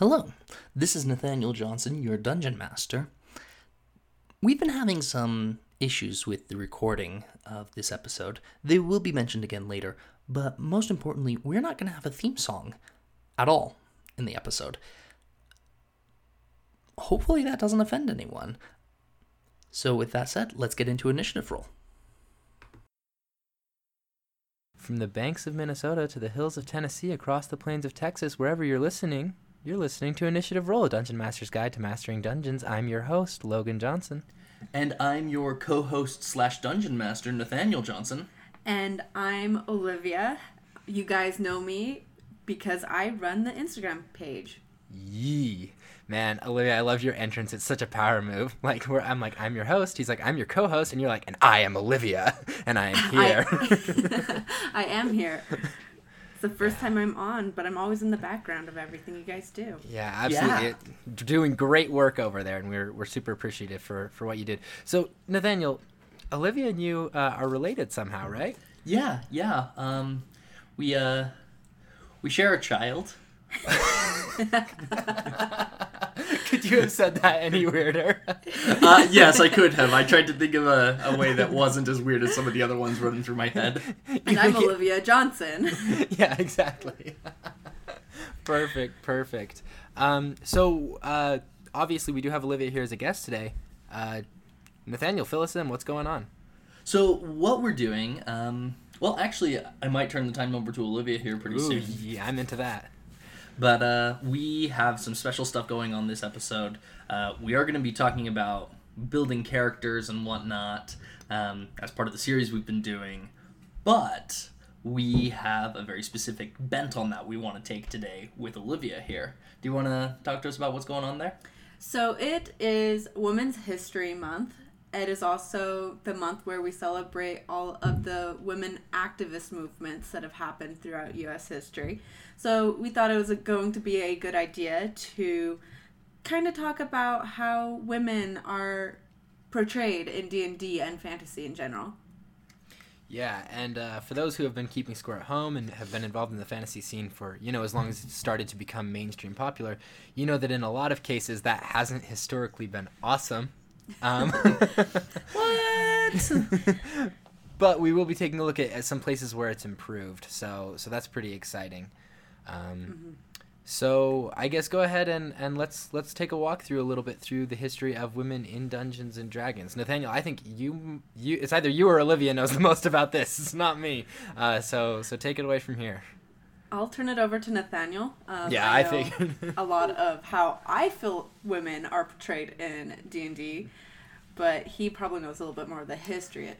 Hello, this is Nathaniel Johnson, your dungeon master. We've been having some issues with the recording of this episode. They will be mentioned again later, but most importantly, we're not going to have a theme song at all in the episode. Hopefully, that doesn't offend anyone. So, with that said, let's get into initiative roll. From the banks of Minnesota to the hills of Tennessee, across the plains of Texas, wherever you're listening, you're listening to Initiative Roll, a Dungeon Master's Guide to Mastering Dungeons. I'm your host, Logan Johnson. And I'm your co host slash dungeon master, Nathaniel Johnson. And I'm Olivia. You guys know me because I run the Instagram page. Yee. Man, Olivia, I love your entrance. It's such a power move. Like where I'm like, I'm your host. He's like, I'm your co-host, and you're like, and I am Olivia, and I am here. I, I am here. It's the first time I'm on, but I'm always in the background of everything you guys do. Yeah, absolutely. Yeah. It- doing great work over there, and we're we're super appreciative for for what you did. So, Nathaniel, Olivia and you uh, are related somehow, right? Yeah, yeah. Um, we uh, we share a child. Could you have said that any weirder? Uh, yes, I could have. I tried to think of a, a way that wasn't as weird as some of the other ones running through my head. And I'm Olivia Johnson. yeah, exactly. perfect, perfect. Um, so uh, obviously, we do have Olivia here as a guest today. Uh, Nathaniel, fill us in. What's going on? So what we're doing? Um, well, actually, I might turn the time over to Olivia here pretty Ooh, soon. yeah, I'm into that. But uh, we have some special stuff going on this episode. Uh, we are going to be talking about building characters and whatnot um, as part of the series we've been doing. But we have a very specific bent on that we want to take today with Olivia here. Do you want to talk to us about what's going on there? So it is Women's History Month. It is also the month where we celebrate all of the women activist movements that have happened throughout U.S. history. So we thought it was going to be a good idea to kind of talk about how women are portrayed in D&D and fantasy in general. Yeah, and uh, for those who have been keeping score at home and have been involved in the fantasy scene for, you know, as long as it started to become mainstream popular, you know that in a lot of cases that hasn't historically been awesome. Um, What? but we will be taking a look at, at some places where it's improved, so so that's pretty exciting. Um, So I guess go ahead and, and let's let's take a walk through a little bit through the history of women in Dungeons and Dragons. Nathaniel, I think you you it's either you or Olivia knows the most about this. It's not me. Uh, so so take it away from here. I'll turn it over to Nathaniel. Um, Yeah, I know figured. a lot of how I feel women are portrayed in D and D, but he probably knows a little bit more of the history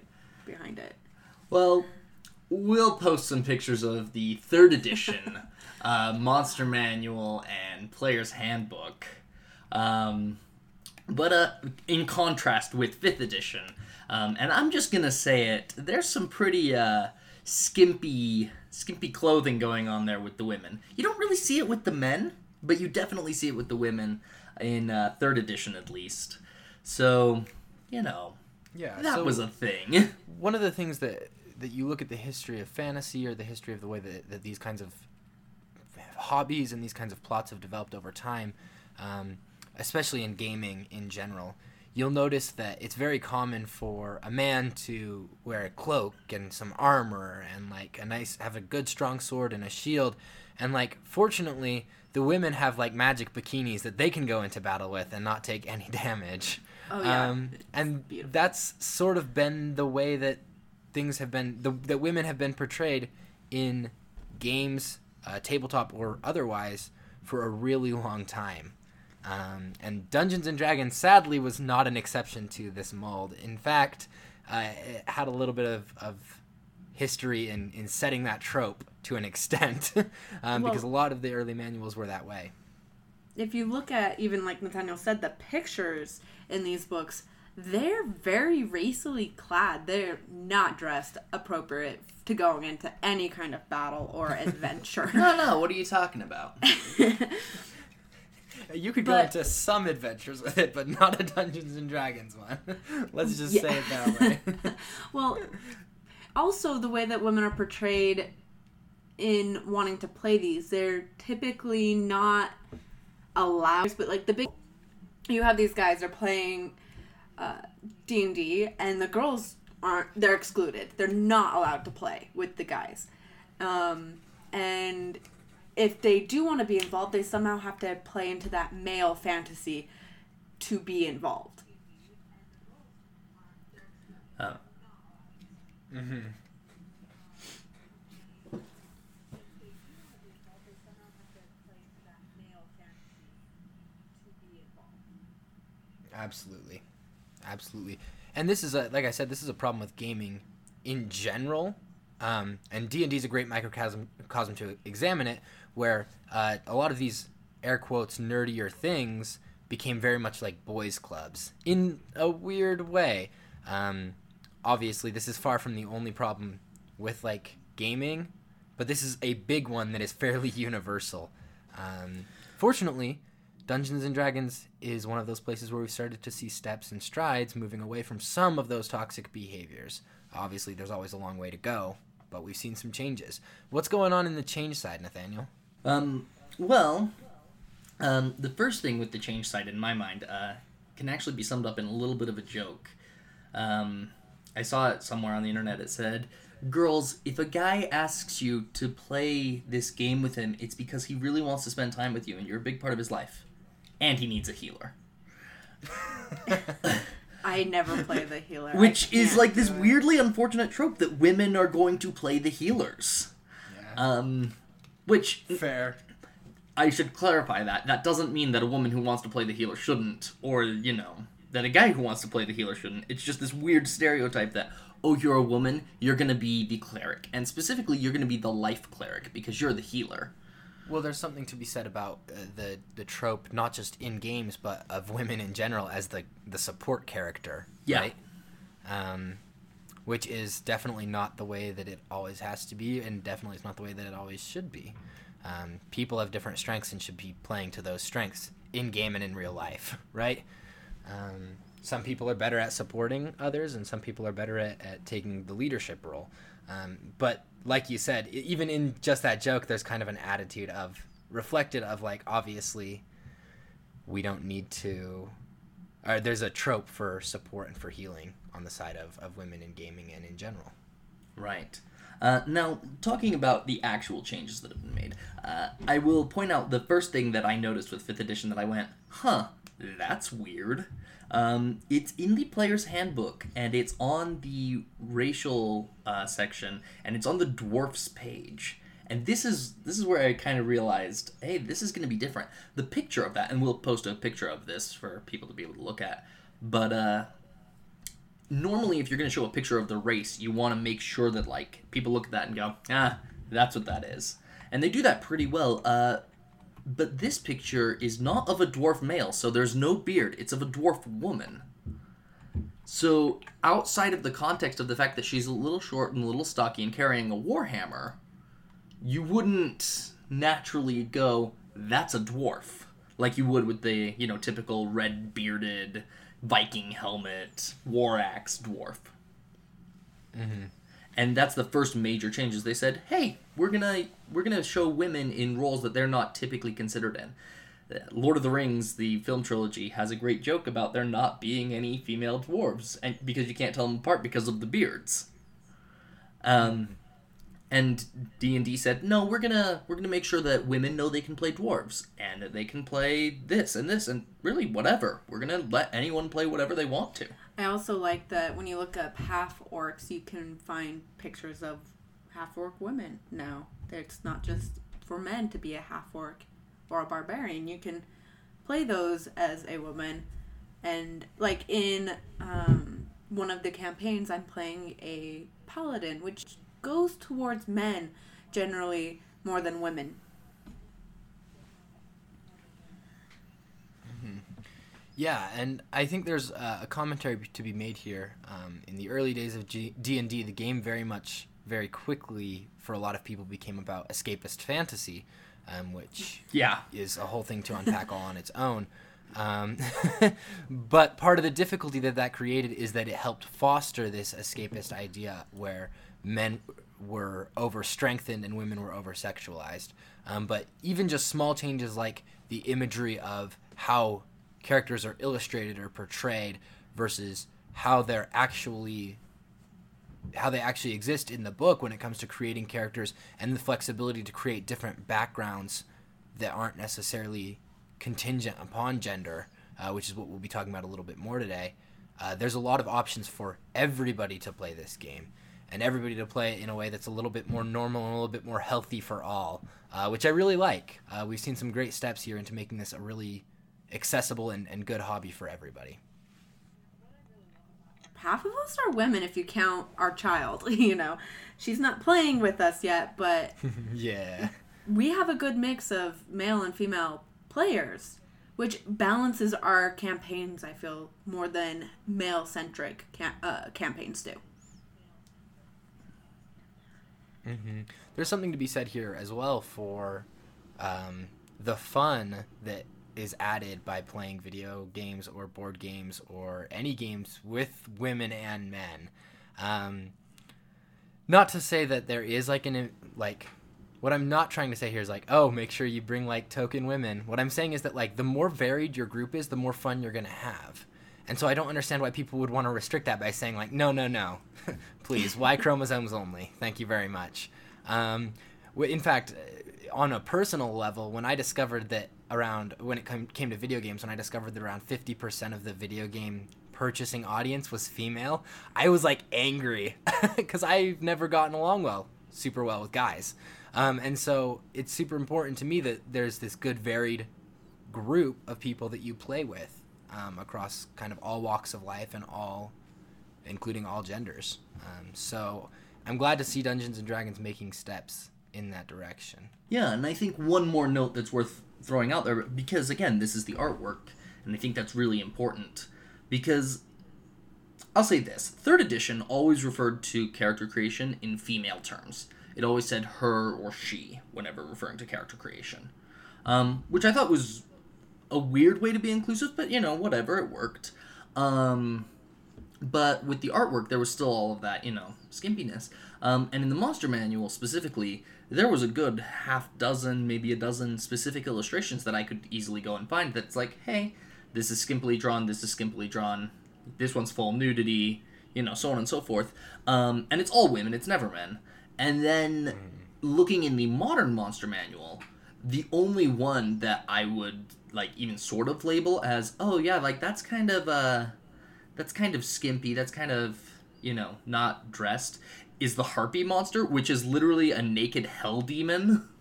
behind it. Well, we'll post some pictures of the third edition uh, Monster Manual and Player's Handbook. Um, but uh, in contrast with fifth edition, um, and I'm just gonna say it, there's some pretty uh, skimpy, skimpy clothing going on there with the women. You don't really see it with the men, but you definitely see it with the women in uh, third edition at least. So, you know, yeah, that so was a thing. one of the things that that you look at the history of fantasy or the history of the way that, that these kinds of hobbies and these kinds of plots have developed over time, um, especially in gaming in general, you'll notice that it's very common for a man to wear a cloak and some armor and like a nice have a good strong sword and a shield and like fortunately the women have like magic bikinis that they can go into battle with and not take any damage Oh, yeah. um, and beautiful. that's sort of been the way that things have been the, that women have been portrayed in games uh, tabletop or otherwise for a really long time um, and dungeons and dragons sadly was not an exception to this mold in fact uh, it had a little bit of, of history in, in setting that trope to an extent um, because a lot of the early manuals were that way If you look at even like Nathaniel said, the pictures in these books, they're very racially clad. They're not dressed appropriate to going into any kind of battle or adventure. no, no, what are you talking about? You could go But- into some adventures with it, but not a Dungeons and Dragons one. Let's just Yeah. say it that way. well, also the way that women are portrayed in wanting to play these, they're typically not allowed, but like the big, you have these guys are playing uh, D and D, and the girls aren't. They're excluded. They're not allowed to play with the guys, um, and if they do want to be involved, they somehow have to play into that male fantasy to be involved. Uh, Mm-hmm. Absolutely, absolutely. And this is a like I said, this is a problem with gaming in general. Um, and D and D is a great microcosm cosm to examine it, where uh, a lot of these air quotes nerdier things became very much like boys' clubs in a weird way. Um, obviously, this is far from the only problem with like gaming, but this is a big one that is fairly universal. Um, fortunately, Dungeons and Dragons is one of those places where we've started to see steps and strides moving away from some of those toxic behaviors. Obviously, there's always a long way to go, but we've seen some changes. What's going on in the change side, Nathaniel? Um, well, um, the first thing with the change side in my mind uh, can actually be summed up in a little bit of a joke. Um, I saw it somewhere on the internet. It said, "Girls, if a guy asks you to play this game with him, it's because he really wants to spend time with you, and you're a big part of his life, and he needs a healer." I never play the healer. Which is like this weirdly unfortunate trope that women are going to play the healers. Um, which Fair. I should clarify that. That doesn't mean that a woman who wants to play the healer shouldn't, or, you know, that a guy who wants to play the healer shouldn't. It's just this weird stereotype that, oh, you're a woman, you're gonna be the cleric. And specifically, you're gonna be the life cleric because you're the healer. Well, there's something to be said about uh, the the trope, not just in games, but of women in general as the the support character. Yeah. Right? Um, which is definitely not the way that it always has to be, and definitely is not the way that it always should be. Um, people have different strengths and should be playing to those strengths in game and in real life, right? Um, some people are better at supporting others, and some people are better at, at taking the leadership role. Um, but like you said, even in just that joke, there's kind of an attitude of reflected of like obviously we don't need to. Or there's a trope for support and for healing on the side of, of women in gaming and in general. Right. Uh, now, talking about the actual changes that have been made, uh, I will point out the first thing that I noticed with 5th edition that I went, huh, that's weird. Um, it's in the player's handbook, and it's on the racial uh, section, and it's on the dwarfs page. And this is this is where I kind of realized, hey, this is going to be different. The picture of that, and we'll post a picture of this for people to be able to look at. But uh, normally if you're going to show a picture of the race you want to make sure that like people look at that and go ah that's what that is. And they do that pretty well uh but this picture is not of a dwarf male so there's no beard. It's of a dwarf woman. So outside of the context of the fact that she's a little short and a little stocky and carrying a warhammer you wouldn't naturally go that's a dwarf like you would with the you know typical red bearded Viking helmet, war axe dwarf. And that's the first major changes. They said, "Hey, we're gonna we're gonna show women in roles that they're not typically considered in." Uh, Lord of the Rings, the film trilogy, has a great joke about there not being any female dwarves, and because you can't tell them apart because of the beards. Um, and D and D said, "No, we're gonna we're gonna make sure that women know they can play dwarves and that they can play this and this and really whatever. We're gonna let anyone play whatever they want to." I also like that when you look up half orcs, you can find pictures of half orc women now. It's not just for men to be a half orc or a barbarian. You can play those as a woman. And like in um, one of the campaigns, I'm playing a paladin, which goes towards men generally more than women. Yeah, and I think there's uh, a commentary to be made here. Um, in the early days of G- D&D, the game very much, very quickly, for a lot of people, became about escapist fantasy, um, which Yeah. is a whole thing to unpack all on its own. Um, but part of the difficulty that that created is that it helped foster this escapist idea where men were over strengthened and women were over sexualized. Um, but even just small changes like the imagery of how characters are illustrated or portrayed versus how they're actually how they actually exist in the book when it comes to creating characters and the flexibility to create different backgrounds that aren't necessarily contingent upon gender, uh, which is what we'll be talking about a little bit more today. Uh, there's a lot of options for everybody to play this game and everybody to play it in a way that's a little bit more normal and a little bit more healthy for all, uh, which I really like. Uh, we've seen some great steps here into making this a really accessible and, and good hobby for everybody. Half of us are women if you count our child. You know, she's not playing with us yet, but yeah. we have a good mix of male and female players, which balances our campaigns, I feel, more than male centric cam- uh, campaigns do. Mm-hmm. There's something to be said here as well for um, the fun that is added by playing video games or board games or any games with women and men. Um, not to say that there is like an like what I'm not trying to say here is like, oh, make sure you bring like token women. What I'm saying is that like the more varied your group is, the more fun you're gonna have. And so I don't understand why people would want to restrict that by saying like, no, no, no, please, Y chromosomes only. Thank you very much. Um, in fact, on a personal level, when I discovered that around when it came to video games, when I discovered that around 50% of the video game purchasing audience was female, I was like angry because I've never gotten along well, super well with guys. Um, and so it's super important to me that there's this good varied group of people that you play with um, across kind of all walks of life and all, including all genders. Um, so I'm glad to see Dungeons and Dragons making steps in that direction. Yeah, and I think one more note that's worth throwing out there because again, this is the artwork, and I think that's really important because I'll say this: third edition always referred to character creation in female terms. It always said her or she whenever referring to character creation, um, which I thought was a weird way to be inclusive, but you know, whatever, it worked. Um, but with the artwork, there was still all of that, you know, skimpiness. Um, and in the monster manual specifically, there was a good half dozen, maybe a dozen specific illustrations that I could easily go and find that's like, hey, this is skimpily drawn, this is skimpily drawn, this one's full nudity, you know, so on and so forth. Um, and it's all women, it's never men. And then mm. looking in the modern monster manual, the only one that I would like even sort of label as oh yeah like that's kind of uh that's kind of skimpy that's kind of you know not dressed is the harpy monster which is literally a naked hell demon.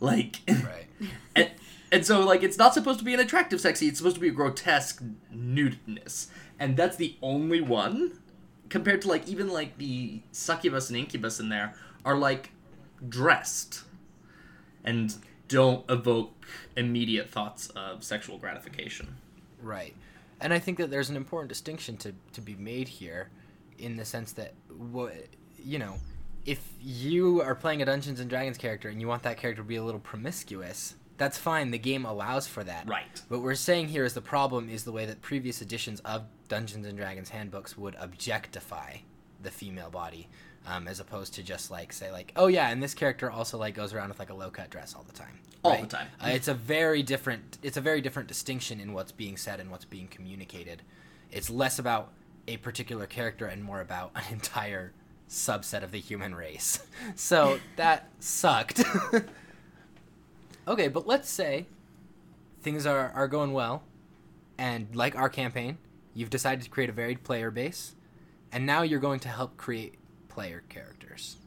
Like right. and, and so like it's not supposed to be an attractive sexy it's supposed to be a grotesque nudeness. And that's the only one compared to like even like the succubus and incubus in there are like dressed. And don't evoke immediate thoughts of sexual gratification. Right. And I think that there's an important distinction to, to be made here in the sense that, what you know, if you are playing a Dungeons and Dragons character and you want that character to be a little promiscuous, that's fine. The game allows for that. Right. What we're saying here is the problem is the way that previous editions of Dungeons and Dragons handbooks would objectify the female body um, as opposed to just like say like oh yeah and this character also like goes around with like a low cut dress all the time. All right? the time. Uh, it's a very different it's a very different distinction in what's being said and what's being communicated. It's less about a particular character and more about an entire subset of the human race. So that sucked. Okay but let's say things are, are going well and like our campaign you've decided to create a varied player base and now you're going to help create player characters.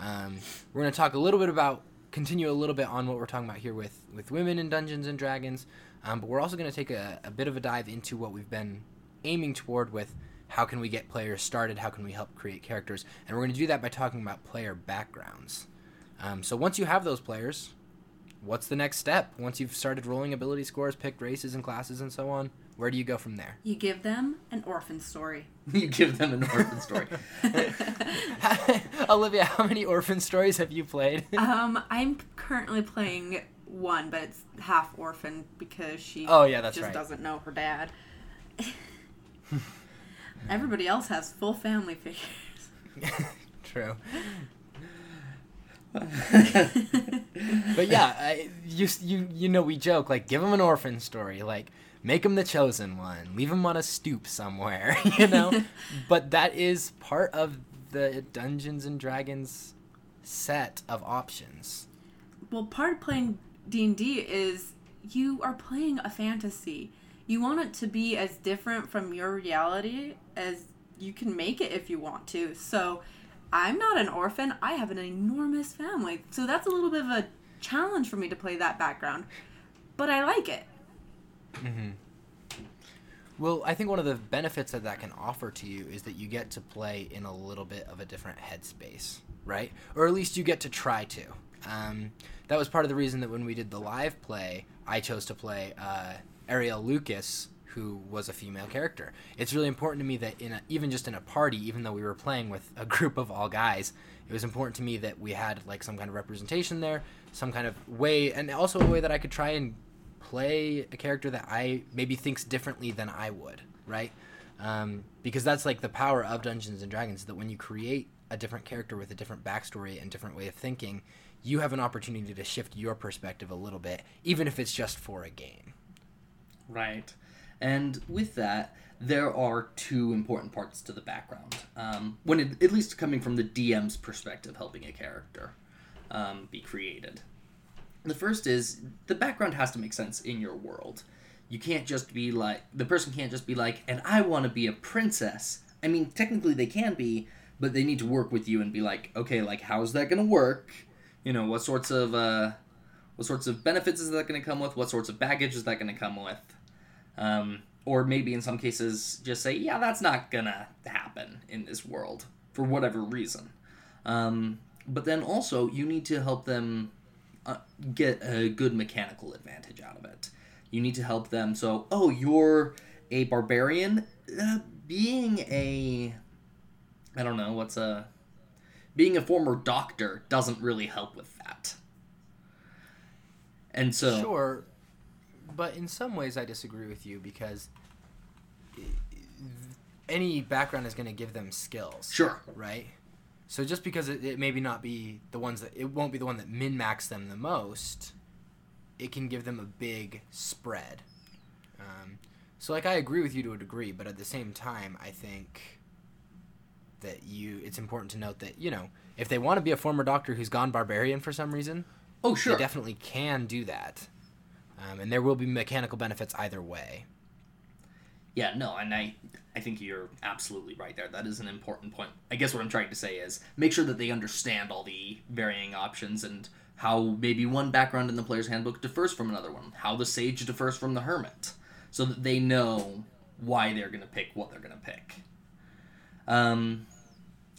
Um, we're going to talk a little bit about, continue a little bit on what we're talking about here with, with women in Dungeons and Dragons, um, but we're also going to take a, a bit of a dive into what we've been aiming toward with how can we get players started, how can we help create characters, and we're going to do that by talking about player backgrounds. Um, so once you have those players, what's the next step? Once you've started rolling ability scores, picked races and classes and so on, where do you go from there? You give them an orphan story. you give them an orphan story. Olivia, how many orphan stories have you played? um, I'm currently playing one, but it's half orphan because she oh yeah that's just right. doesn't know her dad. Everybody else has full family figures. True. but yeah, I, you you you know we joke like give them an orphan story, like make him the chosen one, leave him on a stoop somewhere, you know. but that is part of the Dungeons and Dragons set of options. well, part of playing D and D is you are playing a fantasy. You want it to be as different from your reality as you can make it if you want to. So, I'm not an orphan. I have an enormous family. So that's a little bit of a challenge for me to play that background. But I like it. Well, I think one of the benefits that that can offer to you is that you get to play in a little bit of a different headspace, right? Or at least you get to try to. Um, that was part of the reason that when we did the live play, I chose to play uh, Ariel Lucas, who was a female character. It's really important to me that in a, even just in a party, even though we were playing with a group of all guys, it was important to me that we had like some kind of representation there, some kind of way, and also a way that I could try and play a character that I maybe thinks differently than I would, right? Um, because that's like the power of Dungeons and Dragons that when you create a different character with a different backstory and different way of thinking, you have an opportunity to shift your perspective a little bit, even if it's just for a game. Right. And with that, there are two important parts to the background. Um, when it, at least coming from the DM's perspective, helping a character um, be created. The first is the background has to make sense in your world. You can't just be like the person can't just be like, and I want to be a princess. I mean, technically they can be, but they need to work with you and be like, okay, like how's that gonna work? You know, what sorts of uh, what sorts of benefits is that going to come with? What sorts of baggage is that going to come with? Um, or maybe in some cases, just say, yeah, that's not going to happen in this world for whatever reason. Um, but then also, you need to help them get a good mechanical advantage out of it. You need to help them. So, oh, you're a barbarian? Uh, being a. I don't know, what's a being a former doctor doesn't really help with that. And so, Sure, but in some ways I disagree with you because any background is going to give them skills. sure, right? So just because it, it maybe not be the ones that it won't be the one that min max them the most, it can give them a big spread. Um, so like I agree with you to a degree, but at the same time, I think that you it's important to note that you know if they want to be a former doctor who's gone barbarian for some reason, oh sure, they definitely can do that, um, and there will be mechanical benefits either way. Yeah, no, and I, I think you're absolutely right there. That is an important point. I guess what I'm trying to say is make sure that they understand all the varying options and how maybe one background in the player's handbook differs from another one, how the sage differs from the hermit, so that they know why they're going to pick what they're going to pick. Um,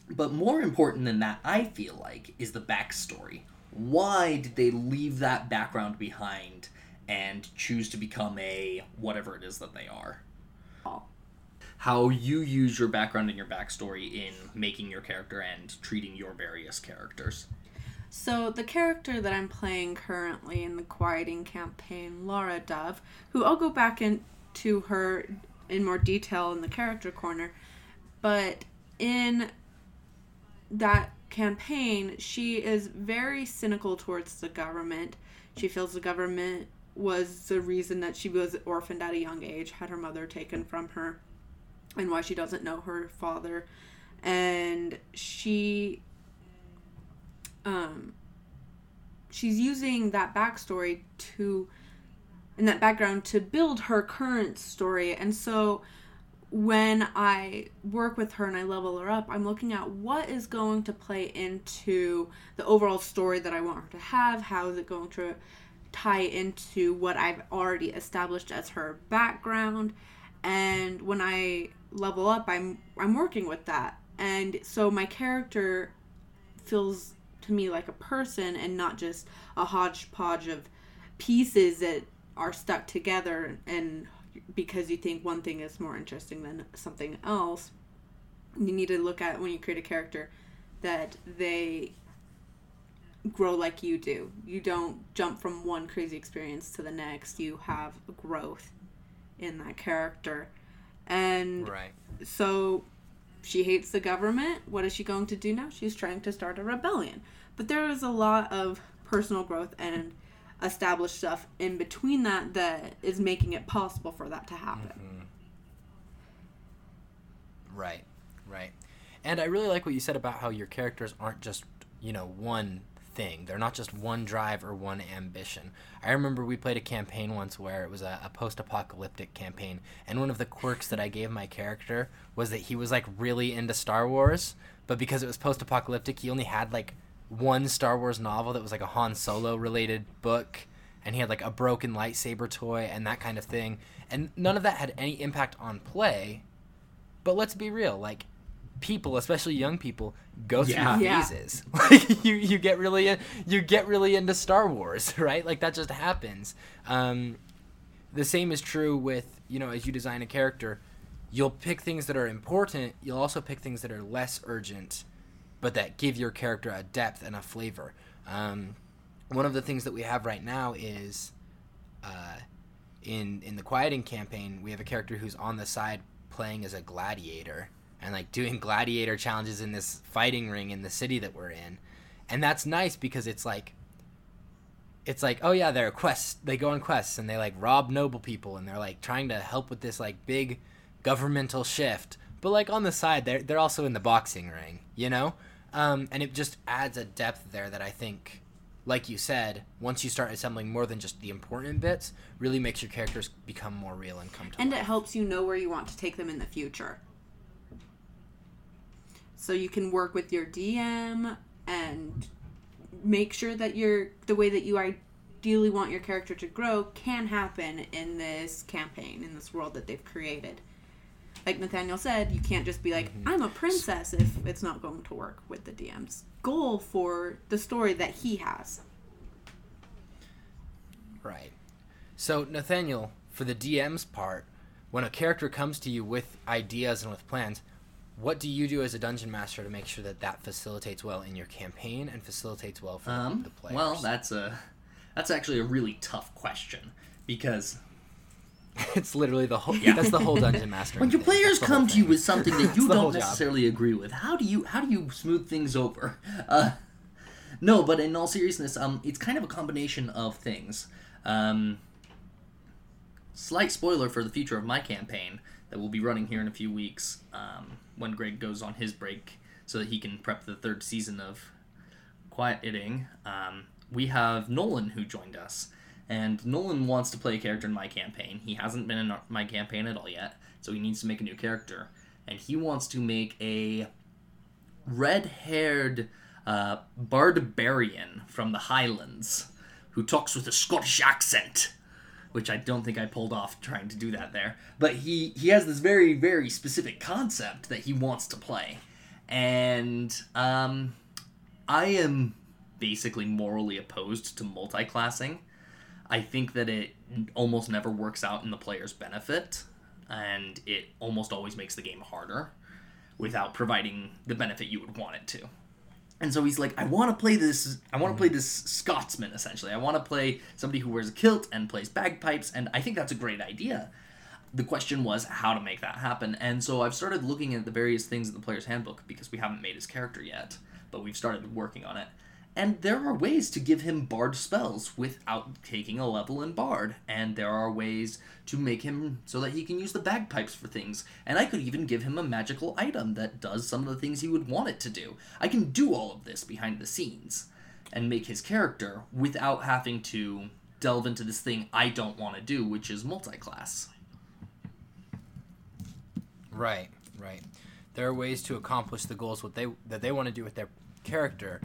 but more important than that, I feel like, is the backstory. Why did they leave that background behind and choose to become a whatever it is that they are? How you use your background and your backstory in making your character and treating your various characters. So the character that I'm playing currently in the quieting campaign, Laura Dove, who I'll go back into her in more detail in the character corner, but in that campaign, she is very cynical towards the government. She feels the government was the reason that she was orphaned at a young age, had her mother taken from her, and why she doesn't know her father. And she um, she's using that backstory to and that background to build her current story. And so when i work with her and i level her up i'm looking at what is going to play into the overall story that i want her to have. How is it going to tie into what i've already established as her background? And when i level up i'm i'm working with that. And so my character feels to me like a person and not just a hodgepodge of pieces that are stuck together and because you think one thing is more interesting than something else you need to look at when you create a character that they grow like you do. You don't jump from one crazy experience to the next. You have growth in that character and Right. so she hates the government. What is she going to do now? She's trying to start a rebellion. but there is a lot of personal growth and established stuff in between that that is making it possible for that to happen. Mm-hmm. Right, right. And I really like what you said about how your characters aren't just, you know, one thing. They're not just one drive or one ambition. I remember we played a campaign once where it was a, a post apocalyptic campaign, and one of the quirks that I gave my character was that he was like really into Star Wars, but because it was post apocalyptic, he only had like one Star Wars novel that was like a Han Solo related book. And he had like a broken lightsaber toy and that kind of thing. And none of that had any impact on play. But let's be real, like people, especially young people, go through Yeah. Yeah. phases. Like you, you get really, in, you get really into Star Wars, right? Like that just happens. Um, the same is true with you know as you design a character, you'll pick things that are important. You'll also pick things that are less urgent, but that give your character a depth and a flavor. Um, one of the things that we have right now is uh, in in the quieting campaign we have a character who's on the side playing as a gladiator and like doing gladiator challenges in this fighting ring in the city that we're in. And that's nice because it's like it's like oh yeah they're quests. They go on quests and they like rob noble people and they're like trying to help with this like big governmental shift. But like on the side they're, they're also in the boxing ring you know? Um, and it just adds a depth there that i think like you said, once you start assembling more than just the important bits, really makes your characters become more real and come to And it helps you know where you want to take them in the future. So you can work with your DM and make sure that your the way that you ideally want your character to grow can happen in this campaign, in this world that they've created. Like Nathaniel said, you can't just be like, mm-hmm. I'm a princess if it's not going to work with the DM's goal for the story that he has. Right. So, Nathaniel, for the DM's part, when a character comes to you with ideas and with plans, what do you do as a dungeon master to make sure that that facilitates well in your campaign and facilitates well for the- Um, the players? well, that's a that's actually a really tough question because it's literally the whole. Yeah. That's the whole dungeon master. when your thing. players come to you with something that you It's the whole don't job. necessarily agree with, how do you how do you smooth things over? Uh, no, but in all seriousness, um, it's kind of a combination of things. Um, slight spoiler for the future of my campaign that we'll be running here in a few weeks um, when Greg goes on his break so that he can prep the third season of Quieting. Um, we have Nolan who joined us, and Nolan wants to play a character in my campaign. He hasn't been in my campaign at all yet, so he needs to make a new character, and he wants to make a red-haired uh, barbarian from the Highlands who talks with a Scottish accent which I don't think I pulled off trying to do that there. But he he has this very very specific concept that he wants to play, and um, I am basically morally opposed to multi-classing. I think that it almost never works out in the player's benefit, and it almost always makes the game harder without providing the benefit you would want it to. And so he's like, I want to play this. I want to play mm-hmm. this Scotsman essentially. I want to play somebody who wears a kilt and plays bagpipes, and I think that's a great idea. The question was how to make that happen, and so I've started looking at the various things in the player's handbook because we haven't made his character yet, but we've started working on it. And there are ways to give him bard spells without taking a level in bard, and there are ways to make him so that he can use the bagpipes for things. And I could even give him a magical item that does some of the things he would want it to do. I can do all of this behind the scenes and make his character without having to delve into this thing I don't want to do, which is multi-class. Right, right. There are ways to accomplish the goals what they that they want to do with their character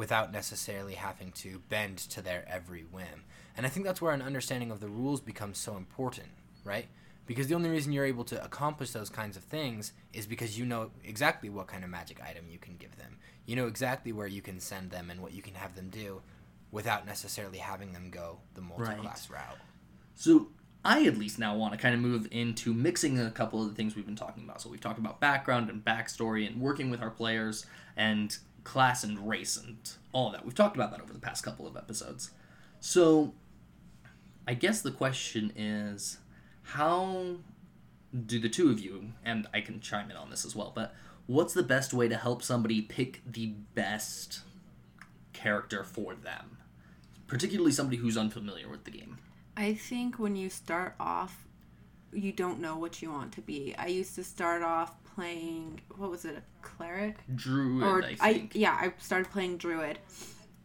without necessarily having to bend to their every whim. And I think that's where an understanding of the rules becomes so important, right? Because the only reason you're able to accomplish those kinds of things is because you know exactly what kind of magic item you can give them. You know exactly where you can send them and what you can have them do without necessarily having them go the multi-class route. So I at least now want to kind of move into mixing a couple of the things we've been talking about. So we've talked about background and backstory and working with our players and class and race and all of that. We've talked about that over the past couple of episodes. So I guess the question is how do the two of you, and I can chime in on this as well, but what's the best way to help somebody pick the best character for them, particularly somebody who's unfamiliar with the game. I think when you start off, you don't know what you want to be. I used to start off playing what was it, a cleric? Druid, or I think. yeah, I started playing druid,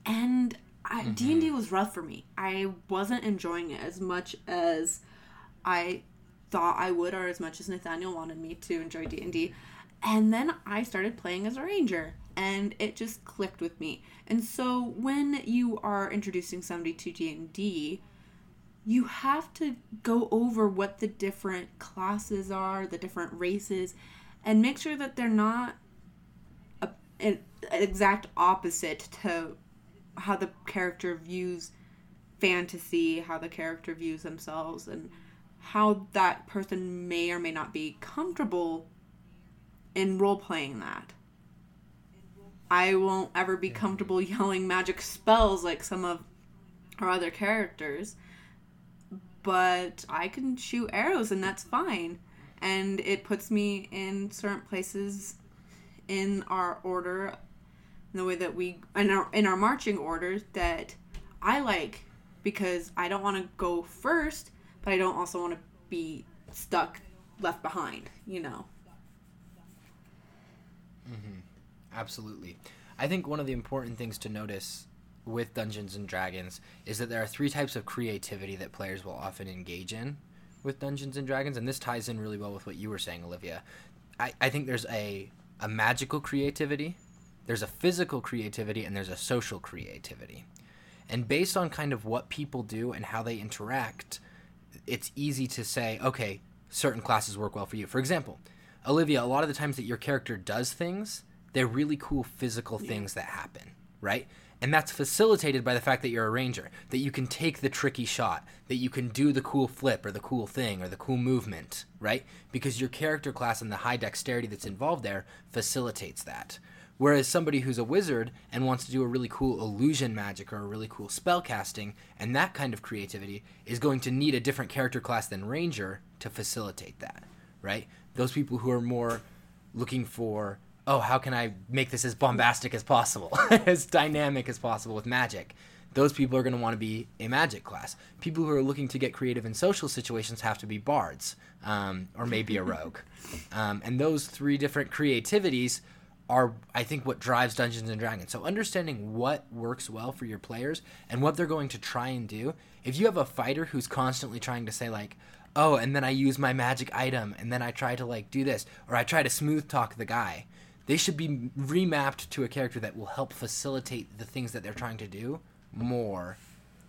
and Mm-hmm. D and D was rough for me. I wasn't enjoying it as much as I thought I would, or as much as Nathaniel wanted me to enjoy D and D. And then I started playing as a ranger, and it just clicked with me. And so when you are introducing somebody to D and D, you have to go over what the different classes are, the different races, and make sure that they're not a, an exact opposite to how the character views fantasy, how the character views themselves, and how that person may or may not be comfortable in role playing that. I won't ever be comfortable yelling magic spells like some of our other characters, but I can shoot arrows and that's fine. And it puts me in certain places in our order in the way that we in our in our marching order that I like because I don't want to go first, but I don't also want to be stuck left behind, you know. Mm-hmm. Absolutely. I think one of the important things to notice with Dungeons and Dragons is that there are three types of creativity that players will often engage in with Dungeons and Dragons, and this ties in really well with what you were saying, Olivia. I, I think there's a, a magical creativity, there's a physical creativity, and there's a social creativity. And based on kind of what people do and how they interact, it's easy to say, okay, certain classes work well for you. For example, Olivia, a lot of the times that your character does things, they're really cool physical things that happen, right? And that's facilitated by the fact that you're a ranger, that you can take the tricky shot, that you can do the cool flip or the cool thing or the cool movement, right? Because your character class and the high dexterity that's involved there facilitates that. Whereas somebody who's a wizard and wants to do a really cool illusion magic or a really cool spell casting and that kind of creativity is going to need a different character class than ranger to facilitate that, right? Those people who are more looking for, oh, how can I make this as bombastic as possible, as dynamic as possible with magic? Those people are going to want to be a magic class. People who are looking to get creative in social situations have to be bards um, or maybe a rogue. Um, and those three different creativities are I think what drives Dungeons and Dragons. So understanding what works well for your players and what they're going to try and do. If you have a fighter who's constantly trying to say like, "Oh, and then I use my magic item and then I try to like do this or I try to smooth talk the guy." They should be remapped to a character that will help facilitate the things that they're trying to do more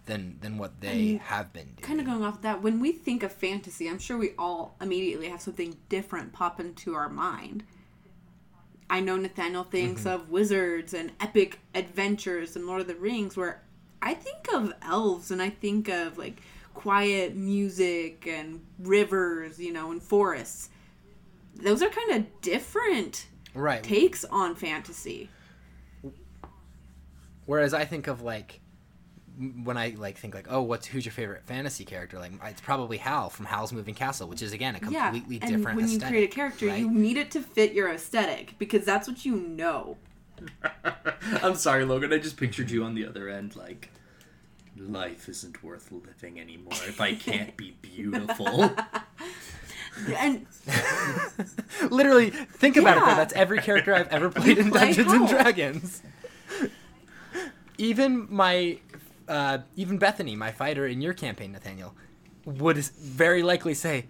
than than what they And have been doing. Kind of going off that, when we think of fantasy, I'm sure we all immediately have something different pop into our mind. I know Nathaniel thinks Mm-hmm. of wizards and epic adventures and Lord of the Rings, where I think of elves and I think of like quiet music and rivers, you know, and forests. Those are kind of different right. takes on fantasy. Whereas I think of like when I like think like, oh, what's who's your favorite fantasy character? Like it's probably Howl from Howl's Moving Castle, which is again a completely yeah, and different when you aesthetic. create a character, right? you need it to fit your aesthetic because that's what you know. I'm sorry, Logan. I just pictured you on the other end, like, life isn't worth living anymore if I can't be beautiful. And Literally, think about it. Though. That's every character I've ever played in play Dungeons and Dragons. even my, uh, even Bethany, my fighter in your campaign, Nathaniel, would very likely say,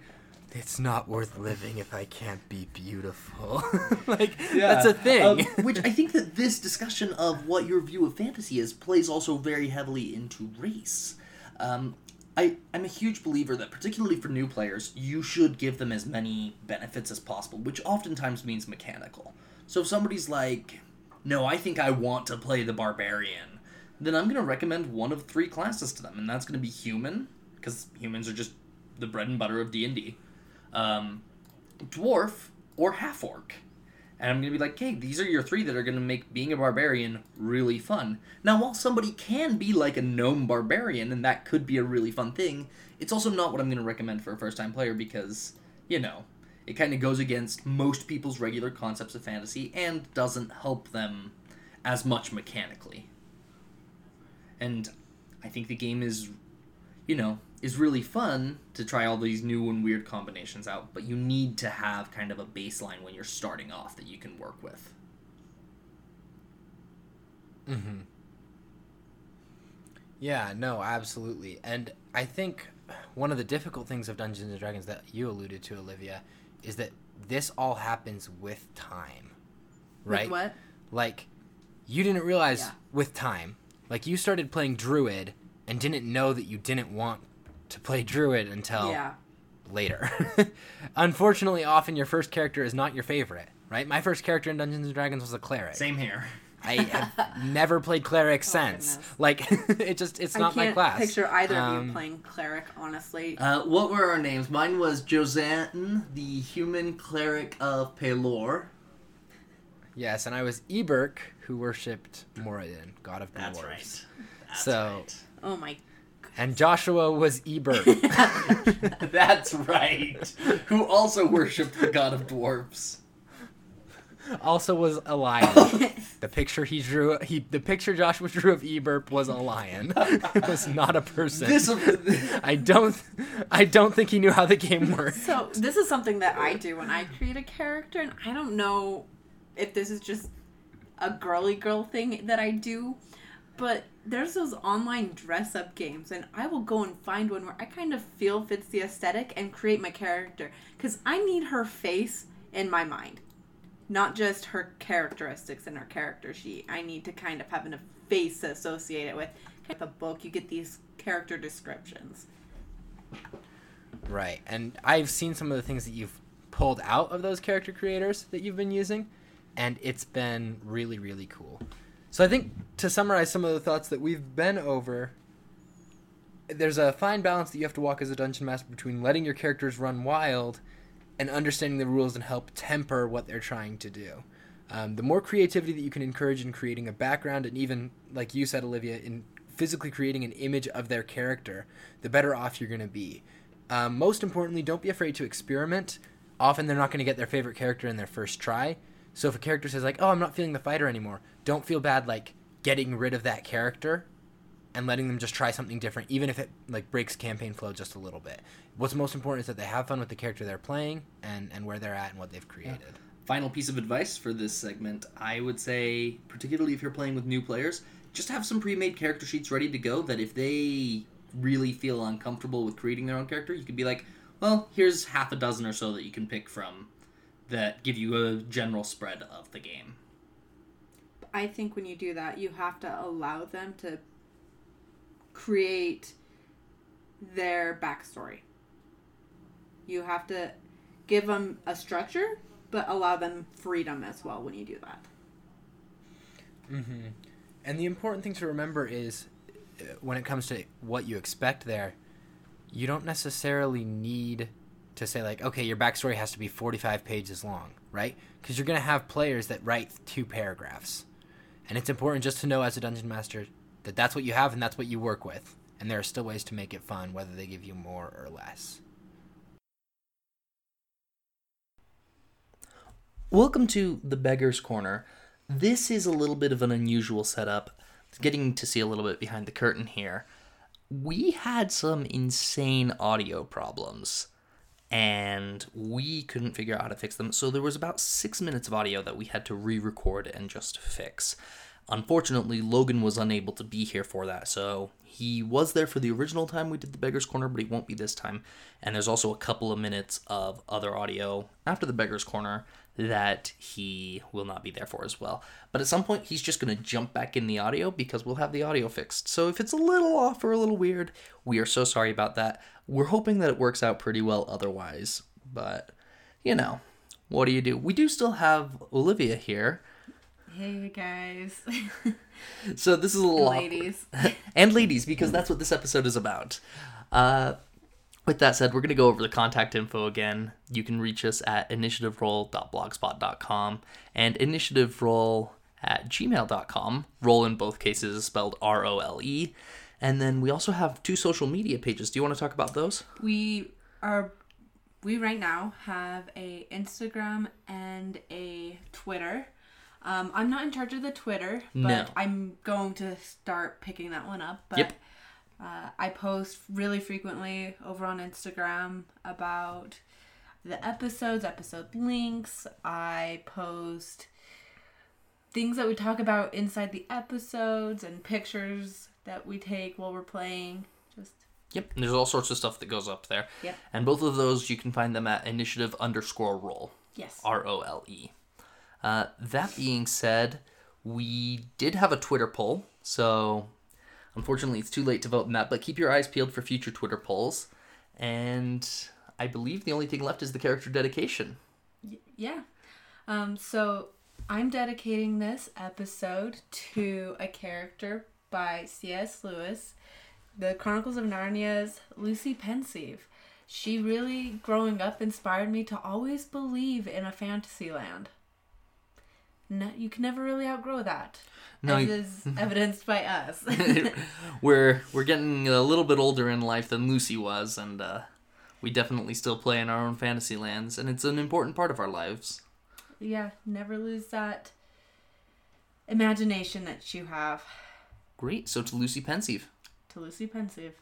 "It's not worth living if I can't be beautiful." like that's a thing. Um, which I think that this discussion of what your view of fantasy is plays also very heavily into race. Um, I, I'm a huge believer that, particularly for new players, you should give them as many benefits as possible, which oftentimes means mechanical. So if somebody's like, no, I think I want to play the barbarian, then I'm going to recommend one of three classes to them, and that's going to be human, because humans are just the bread and butter of D&D, um, dwarf, or half-orc. And I'm going to be like, hey, these are your three that are going to make being a barbarian really fun. Now, while somebody can be like a gnome barbarian, and that could be a really fun thing, it's also not what I'm going to recommend for a first time player because, you know, it kind of goes against most people's regular concepts of fantasy and doesn't help them as much mechanically. and I think the game is, you know, is really fun to try all these new and weird combinations out. But you need to have kind of a baseline when you're starting off that you can work with. Mm-hmm. Yeah, no, absolutely. And I think one of the difficult things of Dungeons and Dragons that you alluded to, Olivia, is that this all happens with time. Right? With what? Like you didn't realize Yeah. with time. Like you started playing Druid and didn't know that you didn't want to play Druid until Yeah. later. Unfortunately, often your first character is not your favorite, right? My first character in Dungeons and Dragons was a cleric. Same here. I have never played cleric since. goodness. Like it just it's I not can't my class. picture either of Um, you playing cleric, honestly. Uh, what were our names? Mine was Josanne, the human cleric of Pelor. Yes, and I was Eberk, who worshipped Moradin, god of dwarves. That's right. That's So- right. oh my. And Joshua was Eberk. That's right. Who also worshipped the god of dwarves. also was a lion. the picture he drew, he the picture Joshua drew of Eberk was a lion. it was not a person. This I don't, I don't think he knew how the game worked. So this is something that I do when I create a character, and I don't know if this is just a girly girl thing that I do, but there's those online dress up games, and I will go and find one where I kind of feel fits the aesthetic and create my character because I need her face in my mind, not just her characteristics in her character sheet. I need to kind of have a face associated with. With a book, you get these character descriptions. Right, and I've seen some of the things that you've pulled out of those character creators that you've been using, and it's been really, really cool. So I think to summarize some of the thoughts that we've been over, there's a fine balance that you have to walk as a dungeon master between letting your characters run wild and understanding the rules and help temper what they're trying to do. Um, the more creativity that you can encourage in creating a background, and even like you said, Olivia, in physically creating an image of their character, the better off you're going to be. Um, most importantly, don't be afraid to experiment. Often they're not going to get their favorite character in their first try. So if a character says like, "Oh, I'm not feeling the fighter anymore," don't feel bad like getting rid of that character and letting them just try something different, even if it like breaks campaign flow just a little bit. What's most important is that they have fun with the character they're playing and and where they're at and what they've created. Final piece of advice for this segment I would say, particularly if you're playing with new players, just have some pre made character sheets ready to go that if they really feel uncomfortable with creating their own character, you could be like, well, here's half a dozen or so that you can pick from that give you a general spread of the game. I think when you do that, you have to allow them to create their backstory. You have to give them a structure, but allow them freedom as well when you do that. Mm-hmm. And the important thing to remember is uh, when it comes to what you expect there, you don't necessarily need to say, like, okay, your backstory has to be 45 pages long, right? Because you're going to have players that write two paragraphs. And it's important just to know as a dungeon master that that's what you have and that's what you work with. And there are still ways to make it fun, whether they give you more or less. Welcome to the Beggar's Corner. This is a little bit of an unusual setup. Getting to see a little bit behind the curtain here. We had some insane audio problems and we couldn't figure out how to fix them. So there was about six minutes of audio that we had to re record and just fix. Unfortunately, Logan was unable to be here for that, so he was there for the original time we did the Beggar's Corner, but he won't be this time. And there's also a couple of minutes of other audio after the Beggar's Corner that he will not be there for as well. But at some point, he's just going to jump back in the audio because we'll have the audio fixed. So if it's a little off or a little weird, we are so sorry about that. We're hoping that it works out pretty well otherwise, but you know, what do you do? We do still have Olivia here. Hey guys, So this is a little ladies. and ladies, because that's what this episode is about. Uh, with that said, we're going to go over the contact info again. You can reach us at initiativerole.blogspot.com and initiativerole at gmail.com. Role in both cases is spelled R O L E. And then we also have two social media pages. Do you want to talk about those? we are we right now have a Instagram and a Twitter. Um, I'm not in charge of the Twitter, but No. I'm going to start picking that one up. But Yep. Uh, I post really frequently over on Instagram about the episodes, episode links. I post things that we talk about inside the episodes and pictures that we take while we're playing. Just Yep, and there's all sorts of stuff that goes up there. Yep. And both of those you can find them at initiative underscore role. yes. R O L E. Uh, that being said, we did have a Twitter poll, so unfortunately it's too late to vote in that, but keep your eyes peeled for future Twitter polls. And I believe the only thing left is the character dedication. Yeah. Um, so I'm dedicating this episode to a character by C.S. Lewis, The Chronicles of Narnia's Lucy Pevensie. She really, growing up, inspired me to always believe in a fantasy land. No, you can never really outgrow that. No, as you- is evidenced by us. we're we're getting a little bit older in life than Lucy was, and uh, we definitely still play in our own fantasy lands, and it's an important part of our lives. yeah, never lose that imagination that you have. Great. So to Lucy Pevensie. To Lucy Pevensie.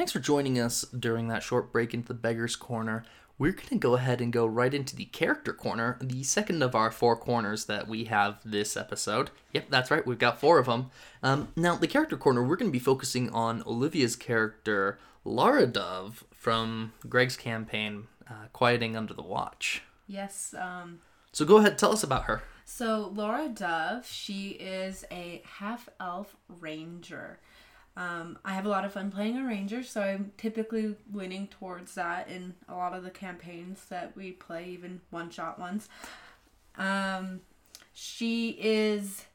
Thanks for joining us during that short break into the Beggar's Corner. We're going to go ahead and go right into the Character Corner, the second of our four corners that we have this episode. Yep, that's right, we've got four of them. Um, now, the Character Corner, we're going to be focusing on Olivia's character, Lara Dove, from Greg's campaign, uh, Quieting Under the Watch. Yes, um, So go ahead, tell us about her. So Laura Dove, she is a half elf ranger. Um, I have a lot of fun playing a ranger, so I'm typically leaning towards that in a lot of the campaigns that we play, even one shot ones. Um, she is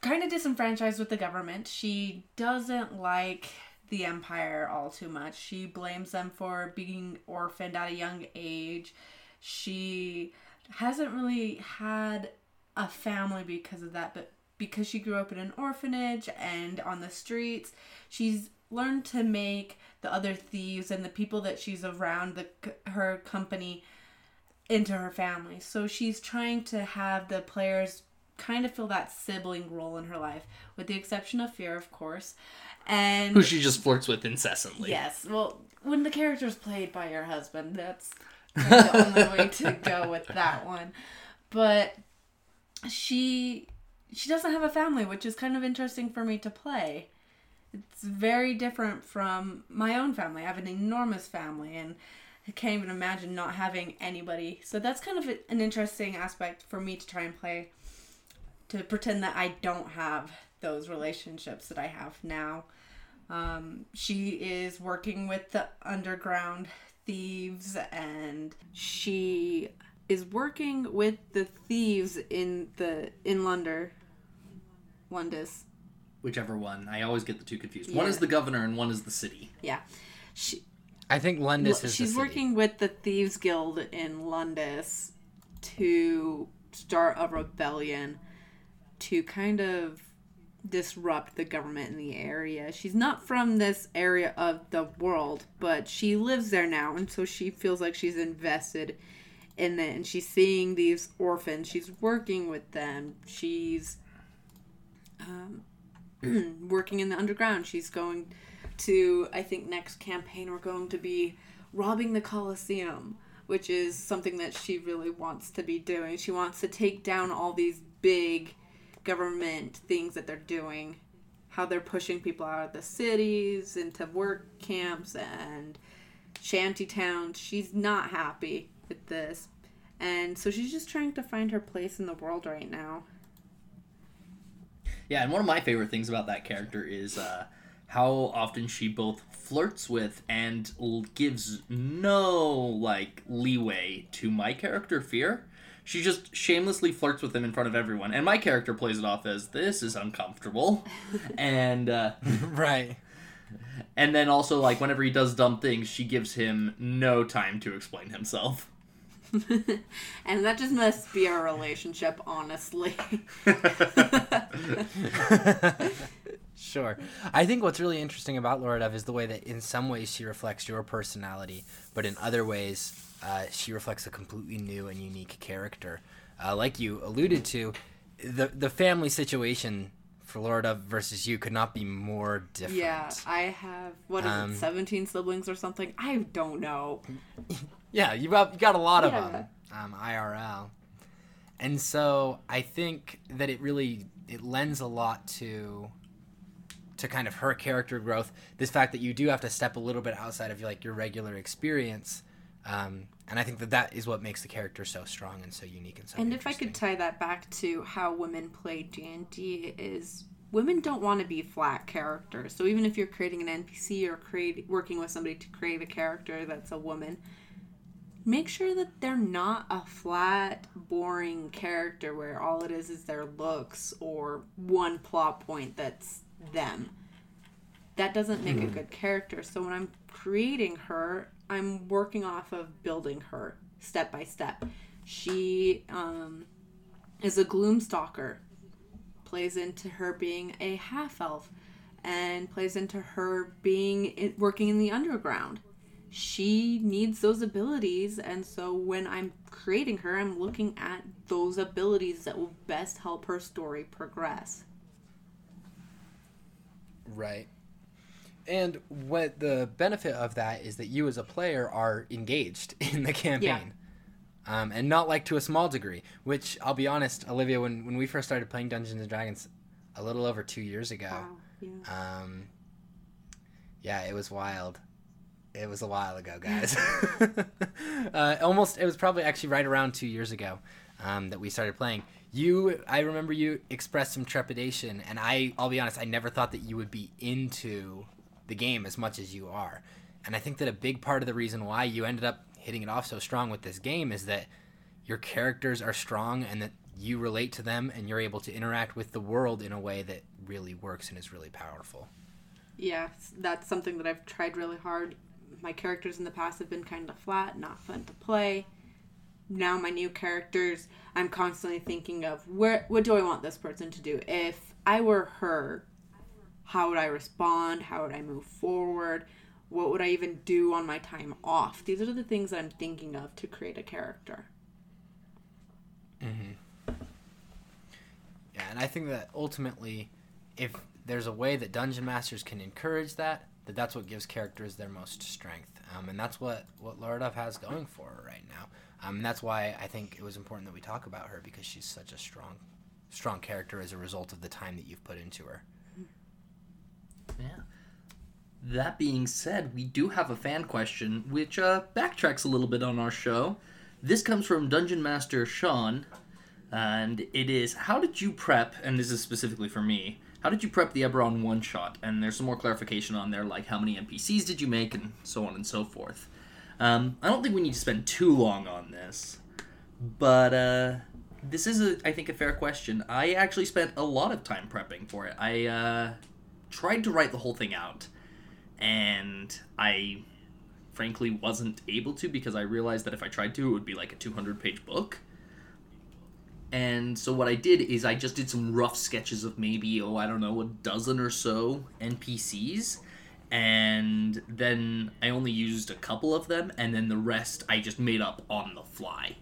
kind of disenfranchised with the government. She doesn't like the empire all too much. She blames them for being orphaned at a young age. She hasn't really had a family because of that, but because she grew up in an orphanage and on the streets, she's learned to make the other thieves and the people that she's around the her company into her family. So she's trying to have the players kind of feel that sibling role in her life, with the exception of Fear, of course. And Who she just flirts with incessantly. Yes. Well, when the character's played by your husband, that's the only way to go with that one. But she she doesn't have a family, which is kind of interesting for me to play. It's very different from my own family. I have an enormous family and I can't even imagine not having anybody. So that's kind of an interesting aspect for me to try and play to pretend that I don't have those relationships that I have now. Um, she is working with the underground thieves and she is working with the thieves in the in London. Lundis. Whichever one. I always get the two confused. One is the governor and one is the city. Yeah. She I think Lundis is the she's city. working with the thieves guild in Lundis to start a rebellion to kind of disrupt the government in the area. She's not from this area of the world, but she lives there now and so she feels like she's invested in it and she's seeing these orphans. She's working with them. She's um, working in the underground. She's going to I think next campaign we're going to be robbing the Colosseum, which is something that she really wants to be doing. She wants to take down all these big government things that they're doing, how they're pushing people out of the cities into work camps and shanty towns. She's not happy with this. And so she's just trying to find her place in the world right now. Yeah, and one of my favorite things about that character is uh, how often she both flirts with and l- gives no like leeway to my character Fear. She just shamelessly flirts with him in front of everyone, and my character plays it off as this is uncomfortable, and uh, right. and then also like whenever he does dumb things, she gives him no time to explain himself. and that just must be our relationship, honestly. sure. I think what's really interesting about Laura Dove is the way that in some ways she reflects your personality, but in other ways uh, she reflects a completely new and unique character. Uh, like you alluded to, the the family situation for Laura Dove versus you could not be more different. Yeah, I have what is Um, it, seventeen siblings or something? I don't know. Yeah, you got you got a lot of Yeah. them, um, IRL, and so I think that it really it lends a lot to to kind of her character growth. This fact that you do have to step a little bit outside of like your regular experience, um, and I think that that is what makes the character so strong and so unique and so. And if I could tie that back to how women play D&D is women don't want to be flat characters. So even if you're creating an NPC or create working with somebody to create a character that's a woman, make sure that they're not a flat, boring character where all it is is their looks or one plot point that's them. That doesn't make a good character. So when I'm creating her, I'm working off of building her step by step. She um, is a gloomstalker, plays into her being a half elf, and plays into her being working in the underground. She needs those abilities, and so when I'm creating her, I'm looking at those abilities that will best help her story progress. Right. And what the benefit of that is that you as a player are engaged in the campaign. Um, and not like to a small degree, which I'll be honest, Olivia, when, when we first started playing Dungeons and Dragons a little over two years ago, Wow. Yeah. um, yeah, it was wild. It was a while ago, guys. uh, almost, it was probably actually right around two years ago um, that we started playing. You, I remember you expressed some trepidation, and I, I'll be honest, I never thought that you would be into the game as much as you are. And I think that a big part of the reason why you ended up hitting it off so strong with this game is that your characters are strong and that you relate to them and you're able to interact with the world in a way that really works and is really powerful. Yeah, that's something that I've tried really hard. My characters in the past have been kind of flat, not fun to play. Now my new characters, I'm constantly thinking of where what do I want this person to do? If I were her, how would I respond? How would I move forward? What would I even do on my time off? These are the things that I'm thinking of to create a character. Mm-hmm. Yeah, and I think that ultimately, if there's a way that dungeon masters can encourage that, that that's what gives characters their most strength, um, and that's what what Laura Duff has going for her right now. Um, and that's why I think it was important that we talk about her because she's such a strong, strong character as a result of the time that you've put into her. Yeah. That being said, we do have a fan question which uh, backtracks a little bit on our show. This comes from Dungeon Master Sean, and it is How did you prep, and this is specifically for me, how did you prep the Eberron one shot? And there's some more clarification on there, like how many NPCs did you make, and so on and so forth. Um, I don't think we need to spend too long on this, but uh, this is, a, I think, a fair question. I actually spent a lot of time prepping for it. I uh, tried to write the whole thing out, and I frankly wasn't able to because I realized that if I tried to, it would be like a 200 page book. And so what I did is I just did some rough sketches of maybe, oh, I don't know, a dozen or so NPCs. And then I only used a couple of them, and then the rest I just made up on the fly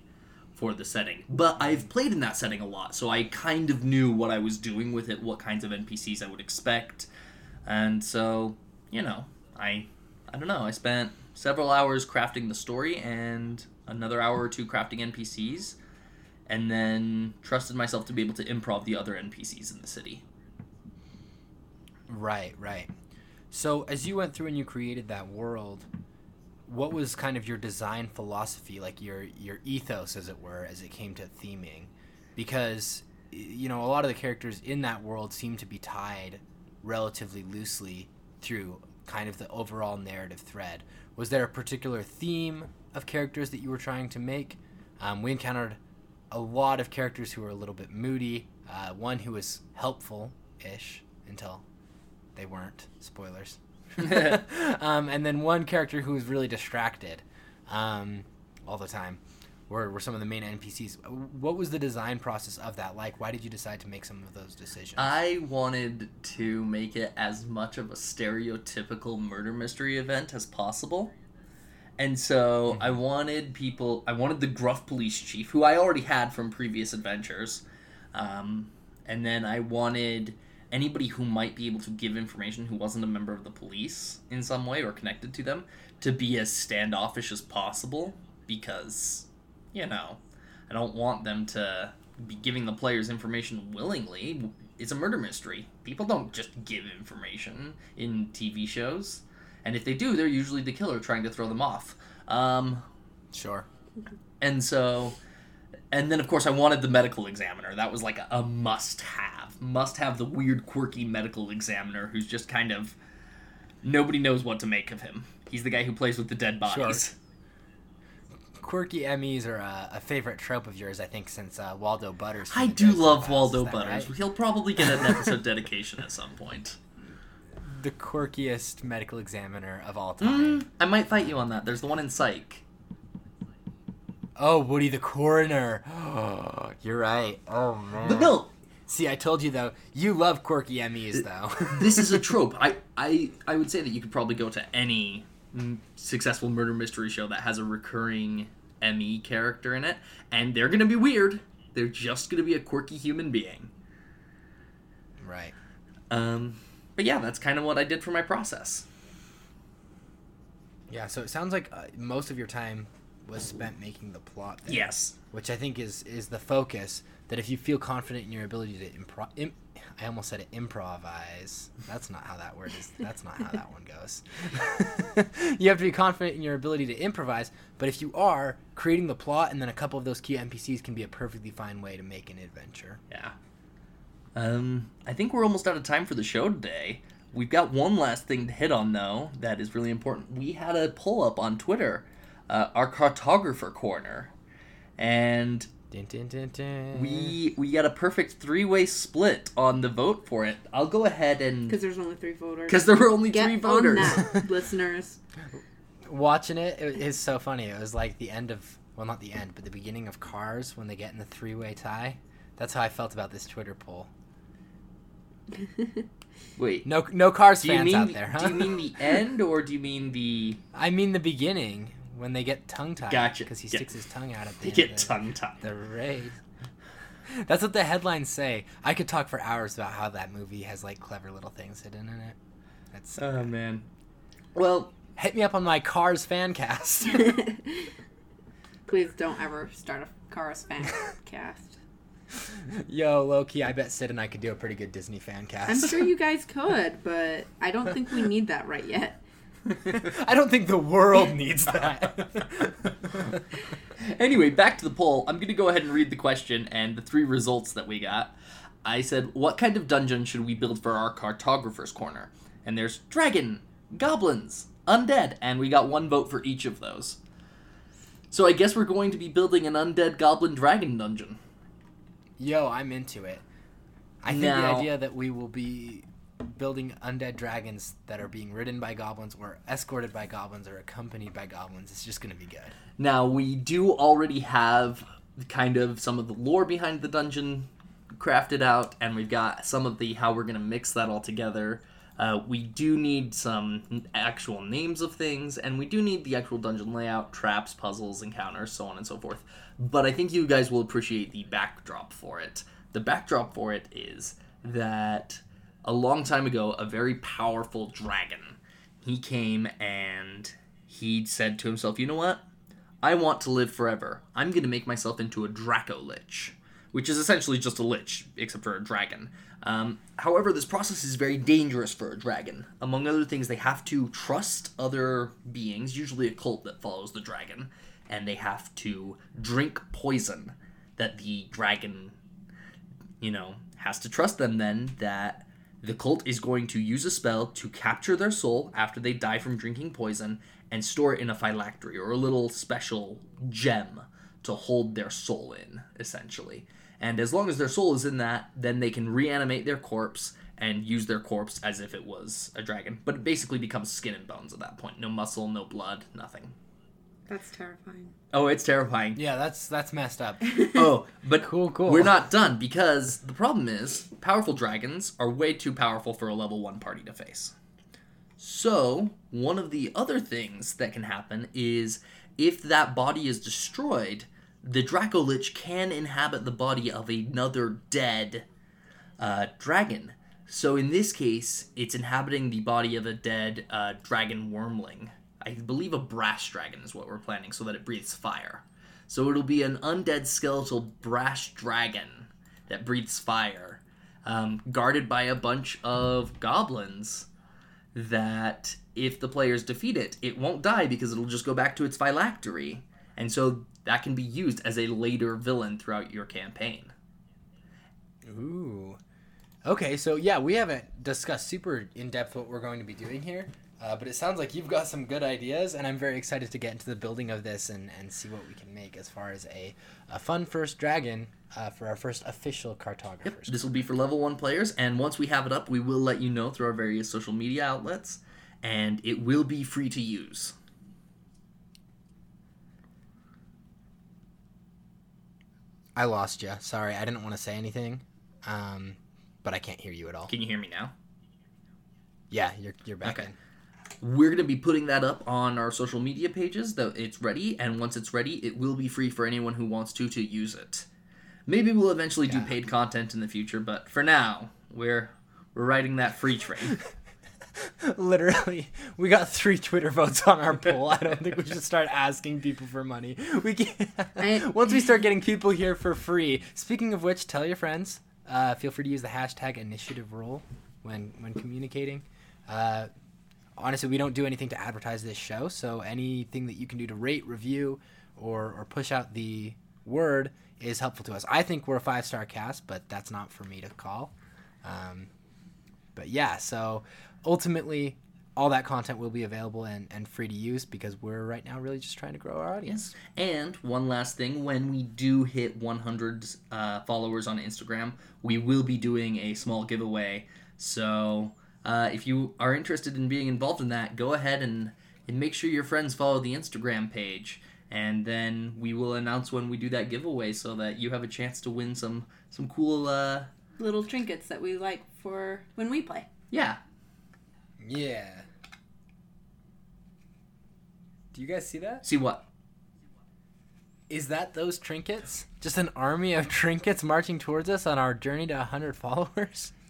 for the setting. But I've played in that setting a lot, so I kind of knew what I was doing with it, what kinds of NPCs I would expect. And so, you know, I I don't know, I spent several hours crafting the story and another hour or two crafting NPCs and then trusted myself to be able to improv the other NPCs in the city. Right, right. So as you went through and you created that world, what was kind of your design philosophy, like your your ethos, as it were, as it came to theming? Because you know a lot of the characters in that world seem to be tied relatively loosely through kind of the overall narrative thread. Was there a particular theme of characters that you were trying to make? Um, we encountered a lot of characters who were a little bit moody. Uh, one who was helpful-ish until they weren't. Spoilers. um, and then one character who was really distracted um, all the time. were, were some of the main NPCs. What was the design process of that like? Why did you decide to make some of those decisions? I wanted to make it as much of a stereotypical murder mystery event as possible. And so I wanted people, I wanted the gruff police chief, who I already had from previous adventures. Um, and then I wanted anybody who might be able to give information who wasn't a member of the police in some way or connected to them to be as standoffish as possible because, you know, I don't want them to be giving the players information willingly. It's a murder mystery. People don't just give information in TV shows. And if they do, they're usually the killer trying to throw them off. Um, sure. and so, and then of course I wanted the medical examiner. That was like a, a must have. Must have the weird, quirky medical examiner who's just kind of nobody knows what to make of him. He's the guy who plays with the dead bodies. Sure Quirky MEs are a, a favorite trope of yours, I think, since uh, Waldo Butters. I do love Waldo Butters. right? He'll probably get an episode dedication at some point. The quirkiest medical examiner of all time. Mm, I might fight you on that. There's the one in Psych. Oh, Woody the coroner. You're right. Oh man. But no, See, I told you though. You love quirky MEs though. this is a trope. I, I I would say that you could probably go to any mm, successful murder mystery show that has a recurring ME character in it, and they're gonna be weird. They're just gonna be a quirky human being. right. Um, but yeah, that's kind of what I did for my process. Yeah. So it sounds like uh, most of your time was spent making the plot. There, Yes. Which I think is is the focus. That if you feel confident in your ability to improv, Im- I almost said it improvise. That's not how that word is. That's not how that one goes. you have to be confident in your ability to improvise. But if you are creating the plot, and then a couple of those key NPCs can be a perfectly fine way to make an adventure. Yeah. Um, I think we're almost out of time for the show today. We've got one last thing to hit on, though, that is really important. We had a pull up on Twitter, uh, our cartographer corner, and Dun, dun, dun, dun. we we got a perfect three way split on the vote for it. I'll go ahead and Because there's only three voters. because there were only Get three on voters. that, listeners. watching it, it is so funny. It was like the end of well, not the end, but the beginning of Cars when they get in the three way tie. That's how I felt about this Twitter poll. Wait, No, no Cars do fans mean out the- there, huh? do you mean the end or do you mean the I mean the beginning when they get tongue tied. Gotcha. Because he Yeah. sticks his tongue out at the they end get tongue tied? the race. That's what the headlines say. I could talk for hours about how that movie has like clever little things hidden in it. That's Oh good. man. Well, hit me up on my Cars fan cast. Please don't ever start a Cars fan cast. Yo, Loki, I bet Sid and I could do a pretty good Disney fan cast. I'm sure you guys could, but I don't think we need that right yet. I don't think the world needs that. Anyway, back to the poll. I'm going to go ahead and read the question and the three results that we got. I said, What kind of dungeon should we build for our cartographer's corner? And there's dragon, goblins, undead, and we got one vote for each of those. So I guess we're going to be building an undead goblin dragon dungeon. Yo, I'm into it. I think Now- the idea that we will be building undead dragons that are being ridden by goblins or escorted by goblins or accompanied by goblins is just going to be good. Now, we do already have kind of some of the lore behind the dungeon crafted out, and we've got some of the how we're going to mix that all together. Uh, we do need some actual names of things, and we do need the actual dungeon layout, traps, puzzles, encounters, so on and so forth. But I think you guys will appreciate the backdrop for it. The backdrop for it is that a long time ago, a very powerful dragon, he came and he said to himself, "You know what? I want to live forever. I'm going to make myself into a Dracolich, which is essentially just a Lich, except for a dragon. Um, however, this process is very dangerous for a dragon. Among other things, they have to trust other beings, usually a cult that follows the dragon, and they have to drink poison that the dragon, you know, has to trust them then that the cult is going to use a spell to capture their soul after they die from drinking poison and store it in a phylactery or a little special gem to hold their soul in, essentially. And as long as their soul is in that, then they can reanimate their corpse and use their corpse as if it was a dragon. But it basically becomes skin and bones at that point. No muscle, no blood, nothing. That's terrifying. Oh, it's terrifying. Yeah, that's that's messed up. Oh, but Cool, cool. we're not done because the problem is powerful dragons are way too powerful for a level 1 party to face. So, one of the other things that can happen is if that body is destroyed, the Dracolich can inhabit the body of another dead uh, dragon. So, in this case, it's inhabiting the body of a dead uh, dragon wyrmling. I believe a brass dragon is what we're planning so that it breathes fire. So it'll be an undead skeletal brass dragon that breathes fire, um, guarded by a bunch of goblins. That if the players defeat it, it won't die because it'll just go back to its phylactery, and so that can be used as a later villain throughout your campaign. Ooh. Okay, so yeah, we haven't discussed super in depth what we're going to be doing here, uh, but it sounds like you've got some good ideas, and I'm very excited to get into the building of this and, and see what we can make as far as a, a fun first dragon uh, for our first official cartographers. This will be for level one players, and once we have it up, we will let you know through our various social media outlets, and it will be free to use. I lost you. Sorry, I didn't want to say anything, um, but I can't hear you at all. Can you hear me now? Yeah, you're you're back Okay. in. We're going to be putting that up on our social media pages that it's ready, and once it's ready, it will be free for anyone who wants to to use it. Maybe we'll eventually do paid content in the future, but for now, we're we're riding that free train. Literally, we got three Twitter votes on our poll. I don't think we should start asking people for money. We can I- once we start getting people here for free. Speaking of which, tell your friends. Uh, feel free to use the hashtag initiative rule when when communicating. Uh, honestly, we don't do anything to advertise this show, so anything that you can do to rate, review, or or push out the word is helpful to us. I think we're a five star cast, but that's not for me to call. Um, but yeah, so ultimately, all that content will be available and, and free to use because we're right now really just trying to grow our audience. and one last thing, when we do hit 100 uh, followers on Instagram, we will be doing a small giveaway. So uh, if you are interested in being involved in that, go ahead and, and make sure your friends follow the Instagram page. And then we will announce when we do that giveaway so that you have a chance to win some some cool uh Little trinkets that we like for when we play. yeah. Yeah. Do you guys see that? See what? Is that those trinkets? Just an army of trinkets marching towards us on our journey to 100 followers?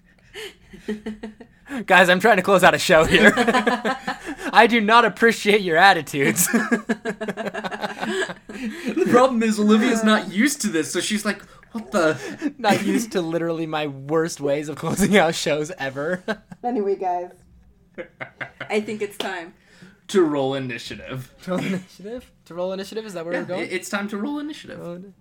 Guys, I'm trying to close out a show here. I do not appreciate your attitudes. The problem is Olivia's not used to this, so she's like, "What the?" not used to literally my worst ways of closing out shows ever. Anyway, guys, I think it's time. to roll initiative. to roll initiative? To roll initiative? Is that where Yeah, we're going? it's time to roll initiative. Roll ini-